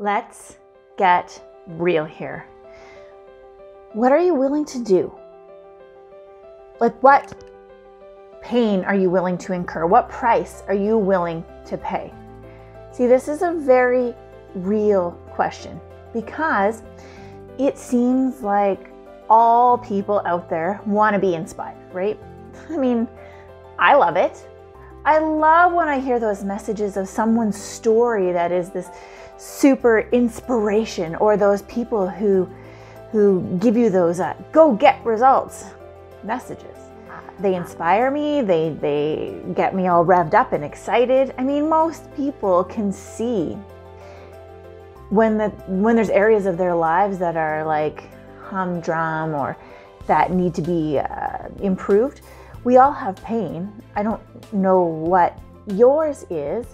Let's get real here. What are you willing to do? Like, what pain are you willing to incur? What price are you willing to pay? See, this is a very real question because it seems like all people out there want to be inspired, right? I mean, I love it. I love when I hear those messages of someone's story that is this super inspiration or those people who who give you those uh, go get results messages. They inspire me, they, they get me all revved up and excited. I mean, most people can see when, the, when there's areas of their lives that are like humdrum or that need to be uh, improved. We all have pain. I don't know what yours is.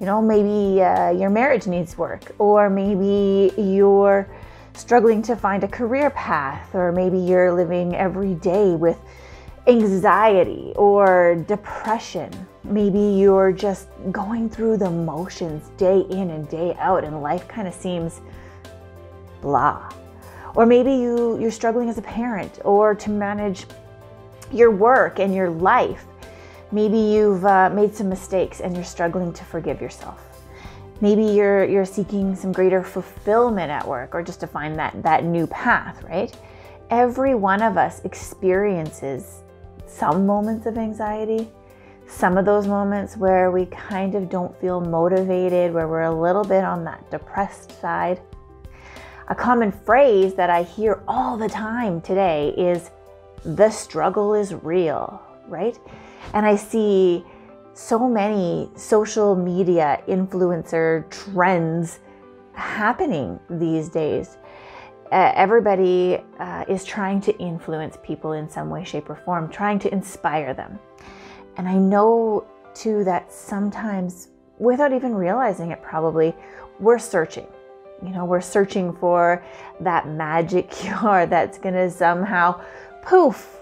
You know, maybe uh, your marriage needs work, or maybe you're struggling to find a career path, or maybe you're living every day with anxiety or depression. Maybe you're just going through the motions day in and day out, and life kind of seems blah. Or maybe you, you're struggling as a parent or to manage your work and your life. Maybe you've uh, made some mistakes and you're struggling to forgive yourself. Maybe you're you're seeking some greater fulfillment at work or just to find that that new path, right? Every one of us experiences some moments of anxiety, some of those moments where we kind of don't feel motivated, where we're a little bit on that depressed side. A common phrase that I hear all the time today is the struggle is real, right? And I see so many social media influencer trends happening these days. Uh, everybody uh, is trying to influence people in some way, shape, or form, trying to inspire them. And I know too that sometimes, without even realizing it, probably, we're searching. You know, we're searching for that magic cure that's going to somehow poof,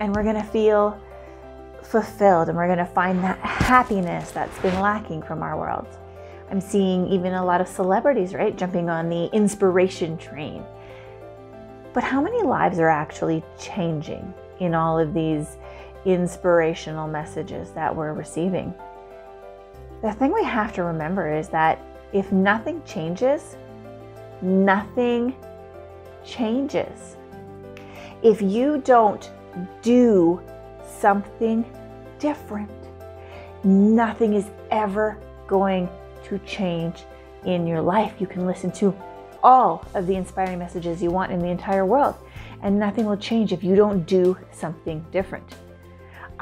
and we're to feel fulfilled and we're to find that happiness that's been lacking from our world. I'm seeing even a lot of celebrities, right, jumping on the inspiration train. But how many lives are actually changing in all of these inspirational messages that we're receiving? The thing we have to remember is that if nothing changes, nothing changes. If you don't do something different. Nothing is ever going to change in your life. You can listen to all of the inspiring messages you want in the entire world, and nothing will change if you don't do something different.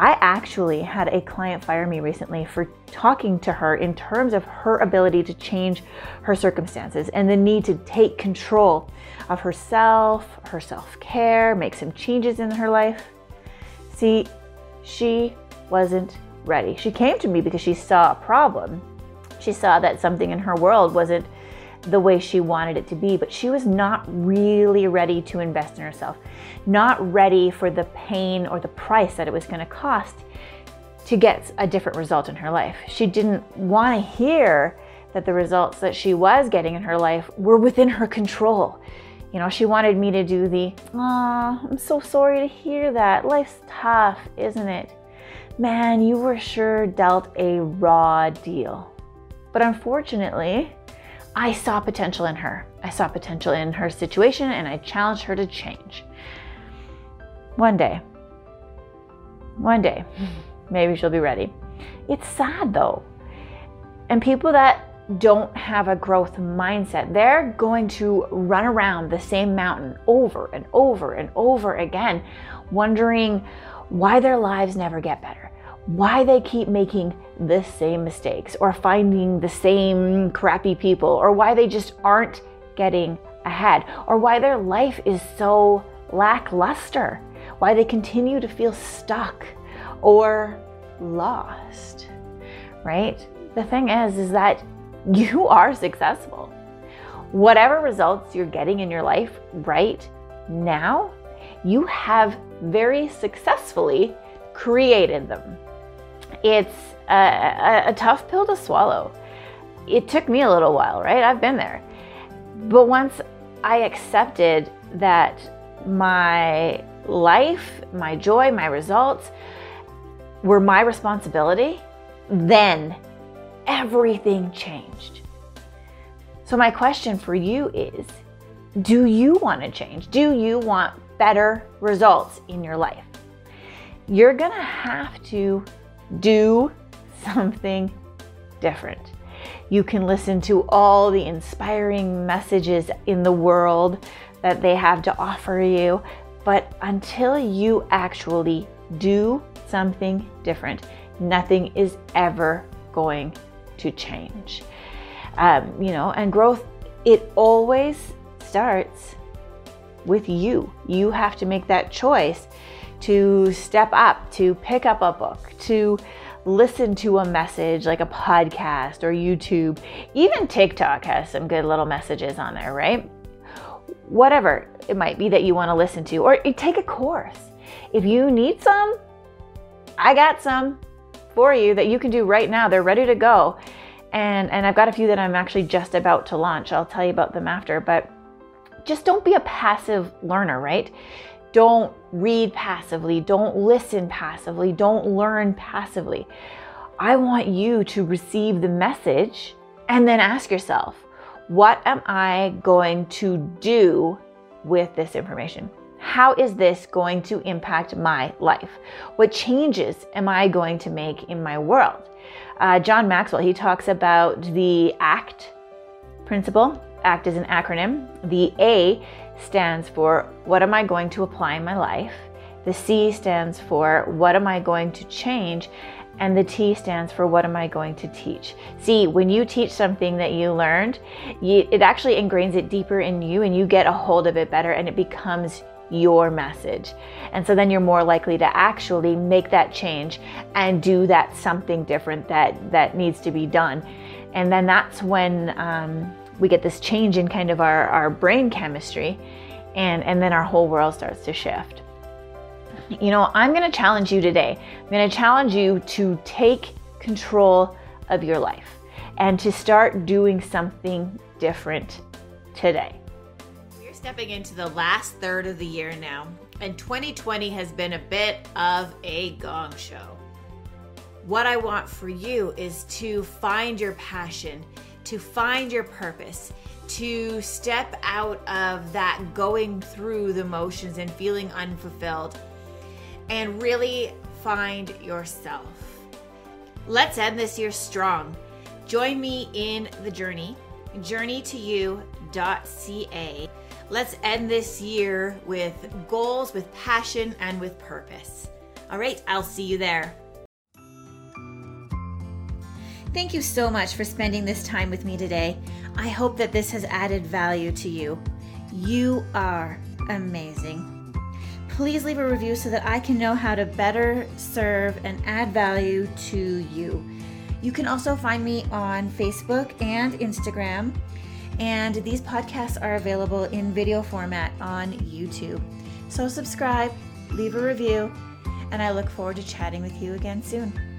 I actually had a client fire me recently for talking to her in terms of her ability to change her circumstances and the need to take control of herself, her self care, make some changes in her life. See, she wasn't ready. She came to me because she saw a problem. She saw that something in her world wasn't the way she wanted it to be, but she was not really ready to invest in herself, not ready for the pain or the price that it was going to cost to get a different result in her life. She didn't want to hear that the results that she was getting in her life were within her control. You know, she wanted me to do the, oh, I'm so sorry to hear that. Life's tough, isn't it? Man, you were sure dealt a raw deal. But unfortunately, I saw potential in her. I saw potential in her situation and I challenged her to change. One day, one day, maybe she'll be ready. It's sad though. And people that don't have a growth mindset. They're going to run around the same mountain over and over and over again, wondering why their lives never get better, why they keep making the same mistakes or finding the same crappy people or why they just aren't getting ahead or why their life is so lackluster, why they continue to feel stuck or lost. Right? The thing is is that you are successful. Whatever results you're getting in your life right now, you have very successfully created them. It's a, a, a, tough pill to swallow. It took me a little while, right? I've been there. But once I accepted that my life, my joy, my results were my responsibility, then everything changed. So, my question for you is do you want to change? Do you want better results in your life? You're going to have to do something different. You can listen to all the inspiring messages in the world that they have to offer you, but until you actually do something different, nothing is ever going to change. Um, you know, and growth, it always starts with you. You have to make that choice to step up, to pick up a book, to listen to a message like a podcast or YouTube. Even TikTok has some good little messages on there, right? Whatever it might be that you want to listen to, or take a course. If you need some, I got some for you that you can do right now. They're ready to go. And, and I've got a few that I'm actually just about to launch. I'll tell you about them after. But just don't be a passive learner, right? Don't read passively, don't listen passively, don't learn passively. I want you to receive the message and then ask yourself, what am I going to do with this information? How is this going to impact my life? What changes am I going to make in my world? Uh, John Maxwell, he talks about the ACT principle. ACT is an acronym. The A stands for what am I going to apply in my life? The C stands for what am I going to change? And the T stands for what am I going to teach? See, when you teach something that you learned, you, it actually ingrains it deeper in you and you get a hold of it better and it becomes your message. And so then you're more likely to actually make that change and do that something different that, that needs to be done. And then that's when um, we get this change in kind of our, our brain chemistry and, and then our whole world starts to shift. You know, I'm to challenge you today. I'm to challenge you to take control of your life and to start doing something different today. We're stepping into the last third of the year now, and 2020 has been a bit of a gong show. What I want for you is to find your passion to find your purpose, to step out of that going through the motions and feeling unfulfilled, and really find yourself. Let's end this year strong. Join me in the journey, journeytoyou.ca. Let's end this year with goals, with passion, and with purpose. All right, I'll see you there. Thank you so much for spending this time with me today. I hope that this has added value to you. You are amazing. Please leave a review so that I can know how to better serve and add value to you. You can also find me on Facebook and Instagram, and these podcasts are available in video format on YouTube. So subscribe, leave a review, and I look forward to chatting with you again soon.